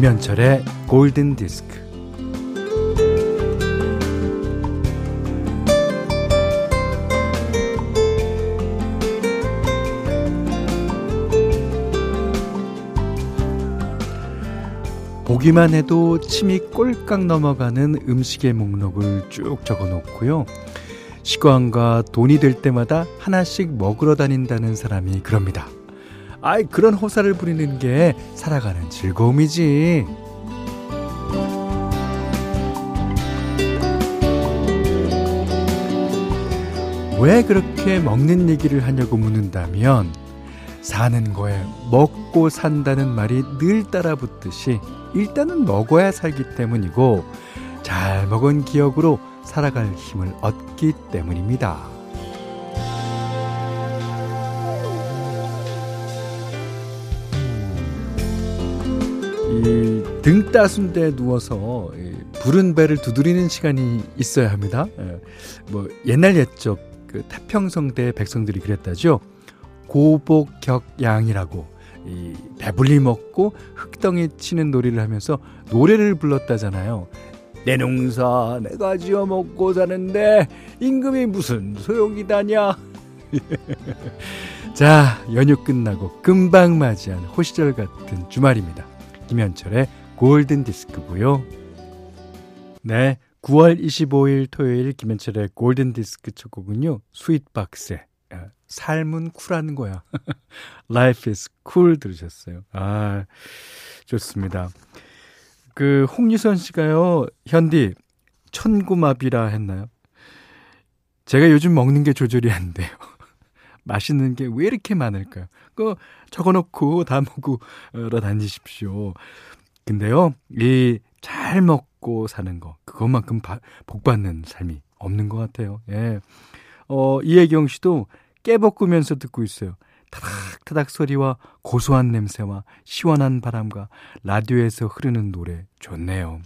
김현철의 골든 디스크. 보기만 해도 침이 꼴깍 넘어가는 음식의 목록을 쭉 적어 놓고요. 시간과 돈이 될 때마다 하나씩 먹으러 다닌다는 사람이 그럽니다. 아이, 그런 호사를 부리는 게 살아가는 즐거움이지. 왜 그렇게 먹는 얘기를 하냐고 묻는다면 사는 거에 먹고 산다는 말이 늘 따라붙듯이 일단은 먹어야 살기 때문이고 잘 먹은 기억으로 살아갈 힘을 얻기 때문입니다. 이 등 따순 데 누워서 부른 배를 두드리는 시간이 있어야 합니다. 예, 뭐 옛날 옛적 그 태평성대 백성들이 그랬다죠. 고복격양이라고 이 배불리 먹고 흙덩이 치는 놀이를 하면서 노래를 불렀다잖아요. 내 농사 내가 지어 먹고 사는데 임금이 무슨 소용이다냐. 자, 연휴 끝나고 금방 맞이한 호시절 같은 주말입니다. 김현철의 골든 디스크고요. 네, 9월 25일 토요일 김현철의 골든 디스크 첫 곡은요. 스윗박스의 아, 삶은 쿨한 거야. Life is cool 들으셨어요. 아, 좋습니다. 그 홍유선 씨가요. 현디 천고마비라 했나요? 제가 요즘 먹는 게 조절이 안 돼요. 맛있는 게 왜 이렇게 많을까요? 그거 적어놓고 다 먹으러 다니십시오. 근데요, 이 잘 먹고 사는 거, 그것만큼 바, 복 받는 삶이 없는 것 같아요. 예. 어, 이혜경 씨도 깨볶으면서 듣고 있어요. 타닥타닥 소리와 고소한 냄새와 시원한 바람과 라디오에서 흐르는 노래 좋네요.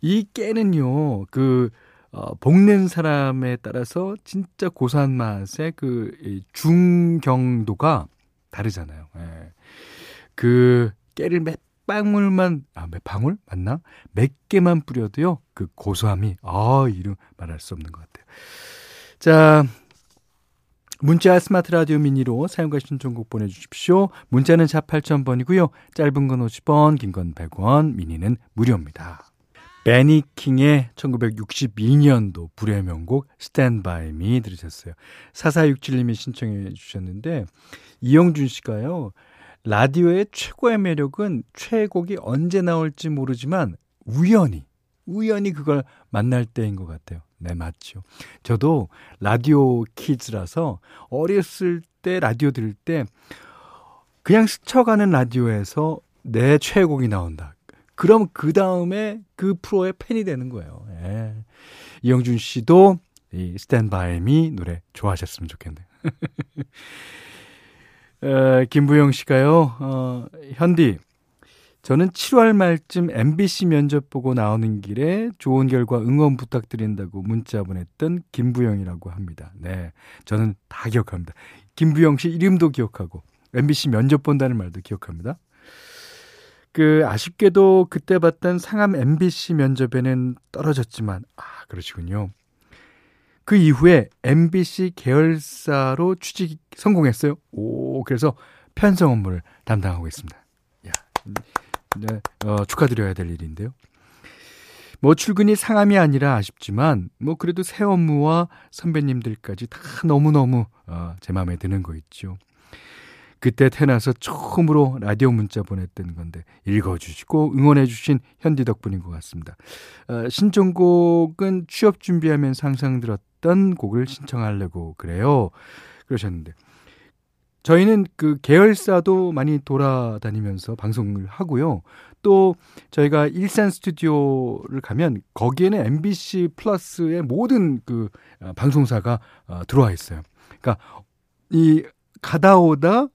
이 깨는요, 그, 어, 볶는 사람에 따라서 진짜 고소한 맛의 그 중경도가 다르잖아요. 예. 그 깨를 몇 방울만 아 몇 방울 맞나? 몇 개만 뿌려도요 그 고소함이 아 이름 말할 수 없는 것 같아요. 자 문자 스마트 라디오 미니로 사용과 신청곡 보내주십시오. 문자는 4 8000번이고요. 짧은 건 50원, 긴 건 100원, 미니는 무료입니다. 베니킹의 1962년도 불의 명곡 By Me 들으셨어요. 4467님이 신청해 주셨는데 이영준 씨가요. 라디오의 최고의 매력은 최애곡이 언제 나올지 모르지만 우연히 우연히 그걸 만날 때인 것 같아요. 네, 맞죠. 저도 라디오 키즈라서 어렸을 때 라디오 들을 때 그냥 스쳐가는 라디오에서 내 최애곡이 나온다. 그럼 그 다음에 그 프로의 팬이 되는 거예요. 예. 이영준 씨도 이 스탠바이미 노래 좋아하셨으면 좋겠네요. 에, 김부영 씨가요, 어, 현디, 저는 7월 말쯤 MBC 면접 보고 나오는 길에 좋은 결과 응원 부탁드린다고 문자 보냈던 김부영이라고 합니다. 네. 저는 다 기억합니다. 김부영 씨 이름도 기억하고, MBC 면접 본다는 말도 기억합니다. 그 아쉽게도 그때 봤던 상암 MBC 면접에는 떨어졌지만 아 그러시군요. 그 이후에 MBC 계열사로 취직 성공했어요. 오 그래서 편성 업무를 담당하고 있습니다. 야, 네, 어, 축하드려야 될 일인데요. 뭐 출근이 상암이 아니라 아쉽지만 뭐 그래도 새 업무와 선배님들까지 다 너무너무 어, 제 마음에 드는 거 있죠. 그때 태어나서 처음으로 라디오 문자 보냈던 건데 읽어주시고 응원해주신 현디 덕분인 것 같습니다. 어, 신청곡은 취업 준비하면서 항상 들었던 곡을 신청하려고 그래요. 그러셨는데 저희는 그 계열사도 많이 돌아다니면서 방송을 하고요. 또 저희가 일산 스튜디오를 가면 거기에는 MBC 플러스의 모든 그 어, 방송사가 어, 들어와 있어요. 그러니까 이 가다 오다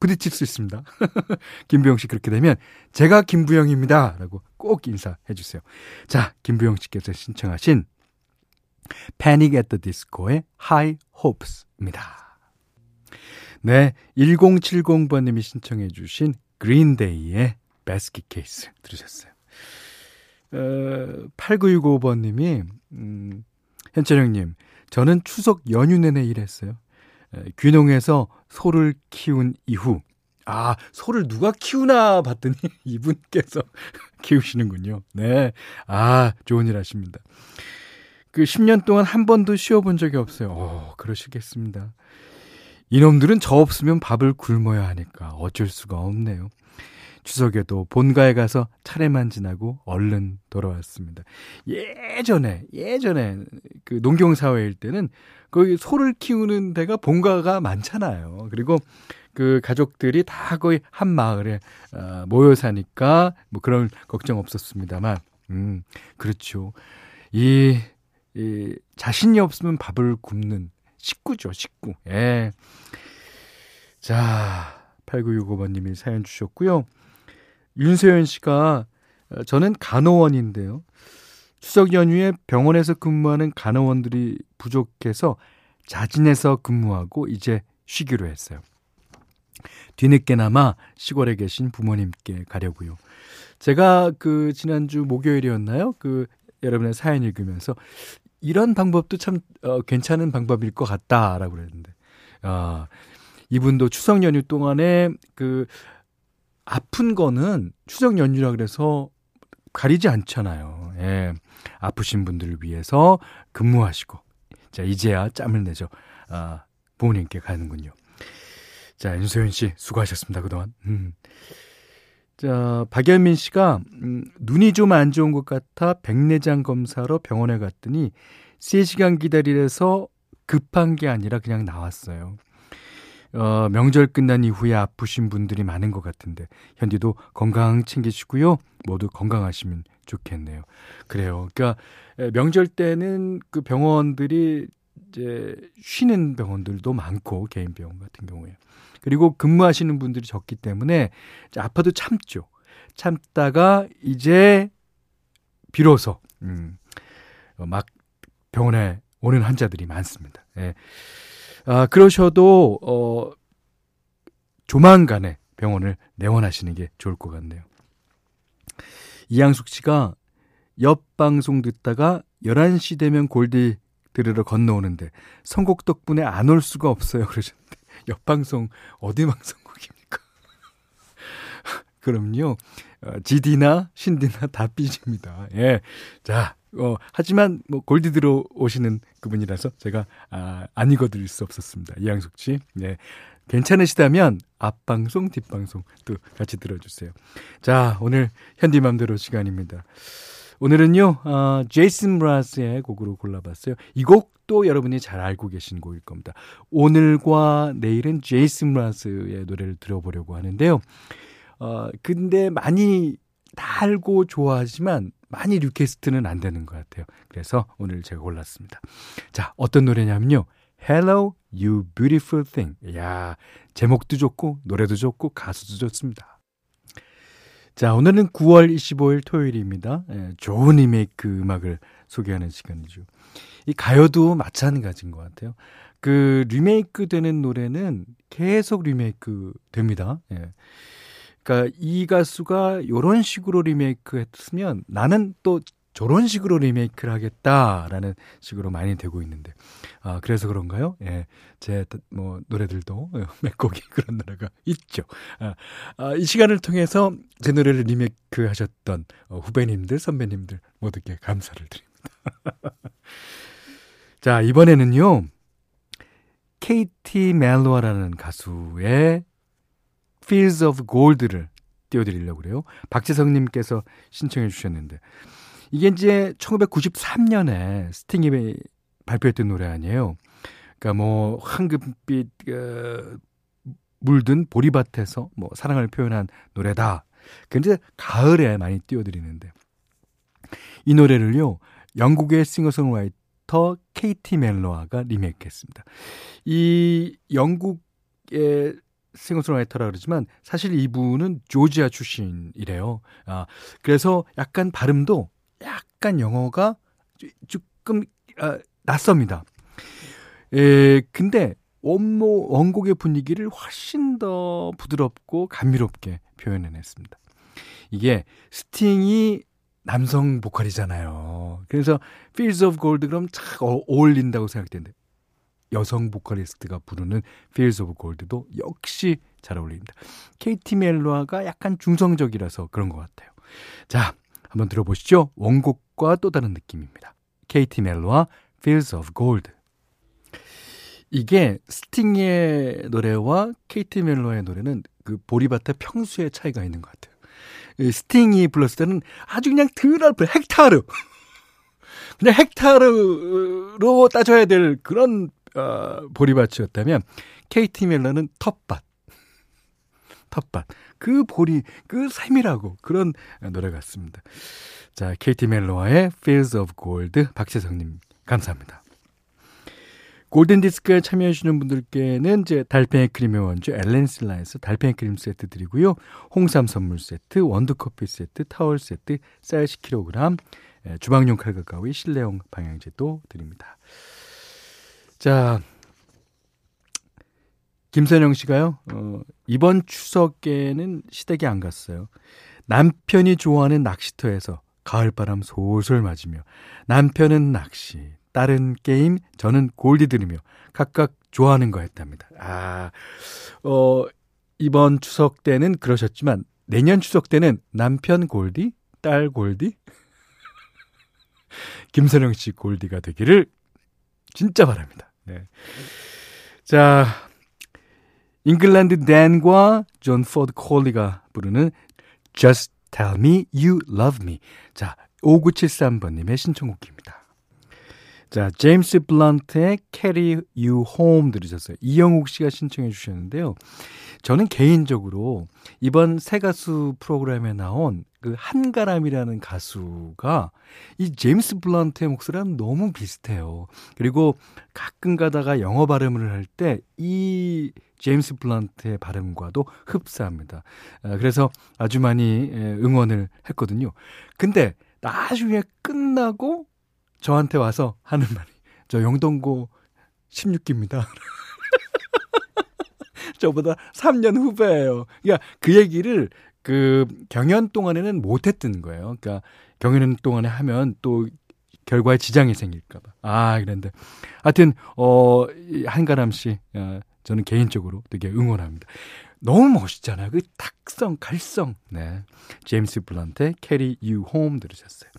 부딪힐 수 있습니다. 김부영 씨 그렇게 되면 제가 김부영입니다. 라고 꼭 인사해 주세요. 자, 김부영 씨께서 신청하신 Panic at the Disco의 High Hopes입니다. 네, 1070번님이 신청해 주신 그린데이의 베스킷 케이스 들으셨어요. 어, 8965번님이, 음, 현철형님, 저는 추석 연휴 내내 일했어요. 에, 귀농해서 소를 키운 이후, 아, 소를 누가 키우나 봤더니 이분께서 키우시는군요. 네. 아, 좋은 일 하십니다. 그 10년 동안 한 번도 쉬어본 적이 없어요. 어, 그러시겠습니다. 이놈들은 저 없으면 밥을 굶어야 하니까 어쩔 수가 없네요. 추석에도 본가에 가서 차례만 지나고 얼른 돌아왔습니다. 예전에, 예전에 그 농경사회일 때는 거기 소를 키우는 데가 본가가 많잖아요. 그리고 그 가족들이 다 거의 한 마을에 어, 모여 사니까 뭐 그런 걱정 없었습니다만, 음, 그렇죠. 이, 이 자신이 없으면 밥을 굶는 식구죠, 식구. 예. 자, 8965번님이 사연 주셨고요. 윤세현 씨가 어, 저는 간호원인데요. 추석 연휴에 병원에서 근무하는 간호원들이 부족해서 자진해서 근무하고 이제 쉬기로 했어요. 뒤늦게나마 시골에 계신 부모님께 가려고요. 제가 그 지난주 목요일이었나요? 그 여러분의 사연 읽으면서 이런 방법도 참 어, 괜찮은 방법일 것 같다라고 그랬는데 아 이분도 추석 연휴 동안에 그 아픈 거는 추석 연휴라 그래서 가리지 않잖아요. 예. 아프신 분들을 위해서 근무하시고 자 이제야 짬을 내죠. 아 부모님께 가는군요. 자, 윤소연 씨, 수고하셨습니다, 그동안. 음. 자, 박연민 씨가, 음, 눈이 좀 안 좋은 것 같아 백내장 검사로 병원에 갔더니 3시간 기다리래서 급한 게 아니라 그냥 나왔어요. 어, 명절 끝난 이후에 아프신 분들이 많은 것 같은데, 현디도 건강 챙기시고요. 모두 건강하시면 좋겠네요. 그래요. 그러니까, 명절 때는 그 병원들이 이제 쉬는 병원들도 많고, 개인 병원 같은 경우에. 그리고 근무하시는 분들이 적기 때문에 아파도 참죠. 참다가 이제 비로소 음, 어, 막 병원에 오는 환자들이 많습니다. 예. 아, 그러셔도 어 조만간에 병원을 내원하시는 게 좋을 것 같네요. 이양숙 씨가 옆 방송 듣다가 11시 되면 골디 들으러 건너오는데 선곡 덕분에 안 올 수가 없어요. 그러셨는데 옆 방송 어디 방송국입니까? 그럼요. 어, GD나 신디나 다 삐집니다. 예. 자, 어, 하지만 뭐 골디 들어오시는 그분이라서 제가 아, 안 읽어드릴 수 없었습니다. 이양숙 씨. 예. 괜찮으시다면 앞방송, 뒷방송 또 같이 들어주세요. 자, 오늘 현디맘대로 시간입니다. 오늘은요, 어, 제이슨 브라스의 곡으로 골라봤어요. 이 곡도 여러분이 잘 알고 계신 곡일 겁니다. 오늘과 내일은 제이슨 브라스의 노래를 들어보려고 하는데요. 어, 근데 많이 다 알고 좋아하지만 많이 request는 안 되는 것 같아요. 그래서 오늘 제가 골랐습니다. 자, 어떤 노래냐면요. Hello, You Beautiful Thing. 야 제목도 좋고, 노래도 좋고, 가수도 좋습니다. 자, 오늘은 9월 25일 토요일입니다. 예, 좋은 리메이크 음악을 소개하는 시간이죠. 이 가요도 마찬가지인 것 같아요. 그 리메이크 되는 노래는 계속 리메이크 됩니다. 예. 그러니까 이 가수가 요런 식으로 리메이크 했으면 나는 또 저런 식으로 리메이크를 하겠다라는 식으로 많이 되고 있는데 아 그래서 그런가요? 예, 제 뭐 노래들도 몇 곡이 그런 노래가 있죠. 아, 아, 이 시간을 통해서 제 노래를 리메이크 하셨던 어, 후배님들 선배님들 모두께 감사를 드립니다. 자 이번에는요 케이티 멜로아라는 가수의 Fields of Gold를 띄워드리려고 그래요. 박재성님께서 신청해 주셨는데 이게 이제 1993년에 스팅이 발표했던 노래 아니에요. 그러니까 뭐 황금빛 어, 물든 보리밭에서 뭐 사랑을 표현한 노래다. 근데 가을에 많이 띄워드리는데 이 노래를요 영국의 싱어송라이터 케이티 멜로아가 리메이크했습니다. 이 영국의 싱어송라이터라 그러지만 사실 이분은 조지아 출신이래요. 아 그래서 약간 발음도 약간 영어가 조금 아, 낯섭니다. 에, 근데 원모 원곡의 분위기를 훨씬 더 부드럽고 감미롭게 표현해냈습니다. 이게 스팅이 남성 보컬이잖아요. 그래서 Fields of Gold 그럼 참 어, 어울린다고 생각되는데 여성 보컬리스트가 부르는 Fields of Gold도 역시 잘 어울립니다. 케이티 멜로아가 약간 중성적이라서 그런 것 같아요. 자, 한번 들어보시죠. 원곡과 또 다른 느낌입니다. 케이티 멜로아 Fields of Gold. 이게 스팅의 노래와 케이티 멜로의 노래는 그 보리밭의 평수의 차이가 있는 것 같아요. 스팅이 불렀을 때는 아주 그냥 드넓은 헥타르. 그냥 헥타르로 따져야 될 그런 어, 보리밭이었다면 케이티 멜로는 텃밭. 텃밭. 그 보리, 그 세밀하고 그런 노래 같습니다. 자, 케이티 멜로와의 Fields of Gold 박재성님 감사합니다. 골든 디스크에 참여해주시는 분들께는 이제 달팽이 크림의 원조 엘렌실라에서 달팽이 크림 세트 드리고요. 홍삼 선물 세트, 원두커피 세트, 타월 세트, 쌀 10kg, 주방용 칼과 가위, 실내용 방향제도 드립니다. 자, 김선영 씨가요, 어, 이번 추석에는 시댁에 안 갔어요. 남편이 좋아하는 낚시터에서 가을바람 솔솔 맞으며 남편은 낚시, 딸은 게임, 저는 골디 들으며 각각 좋아하는 거 했답니다. 아, 어, 이번 추석 때는 그러셨지만 내년 추석 때는 남편 골디, 딸 골디, 김선영 씨 골디가 되기를 진짜 바랍니다. 네. 자, 잉글랜드 댄과 존 포드 콜리가 부르는 Just Tell Me You Love Me. 자, 5973번님의 신청곡입니다. 자, 제임스 블런트의 Carry You Home 들으셨어요. 이영욱 씨가 신청해 주셨는데요. 저는 개인적으로 이번 새 가수 프로그램에 나온 그 한가람이라는 가수가 이 제임스 블런트의 목소리랑 너무 비슷해요. 그리고 가끔 가다가 영어 발음을 할 때 이 제임스 블런트의 발음과도 흡사합니다. 아, 그래서 아주 많이 응원을 했거든요. 근데 나중에 끝나고 저한테 와서 하는 말이 저 영동고 16기입니다. 저보다 3년 후배예요. 그러니까 그 얘기를 그 경연 동안에는 못 했던 거예요. 그러니까 경연 동안에 하면 또 결과에 지장이 생길까봐. 아, 그런데. 하여튼, 어, 한가람 씨, 어, 저는 개인적으로 되게 응원합니다. 너무 멋있잖아요. 그 탁성, 갈성. 네. 제임스 블런트의 Carry You Home 들으셨어요.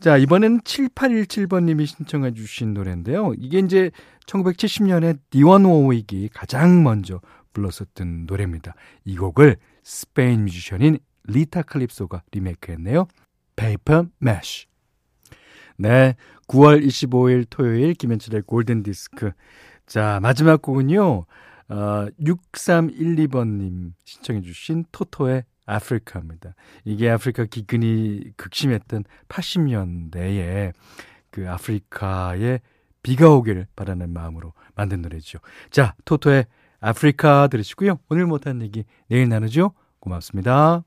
자, 이번엔 7817번님이 신청해 주신 노래인데요. 이게 이제 1970년에 디온 워윅이 가장 먼저 불렀었던 노래입니다. 이 곡을 스페인 뮤지션인 리타 칼립소가 리메이크했네요. Paper Mache. 네, 9월 25일 토요일 김현철의 골든 디스크. 자, 마지막 곡은요. 어, 6312번님 신청해 주신 토토의 아프리카입니다. 이게 아프리카 기근이 극심했던 80년대에 그 아프리카에 비가 오기를 바라는 마음으로 만든 노래죠. 자, 토토의 아프리카 들으시고요. 오늘 못한 얘기 내일 나누죠. 고맙습니다.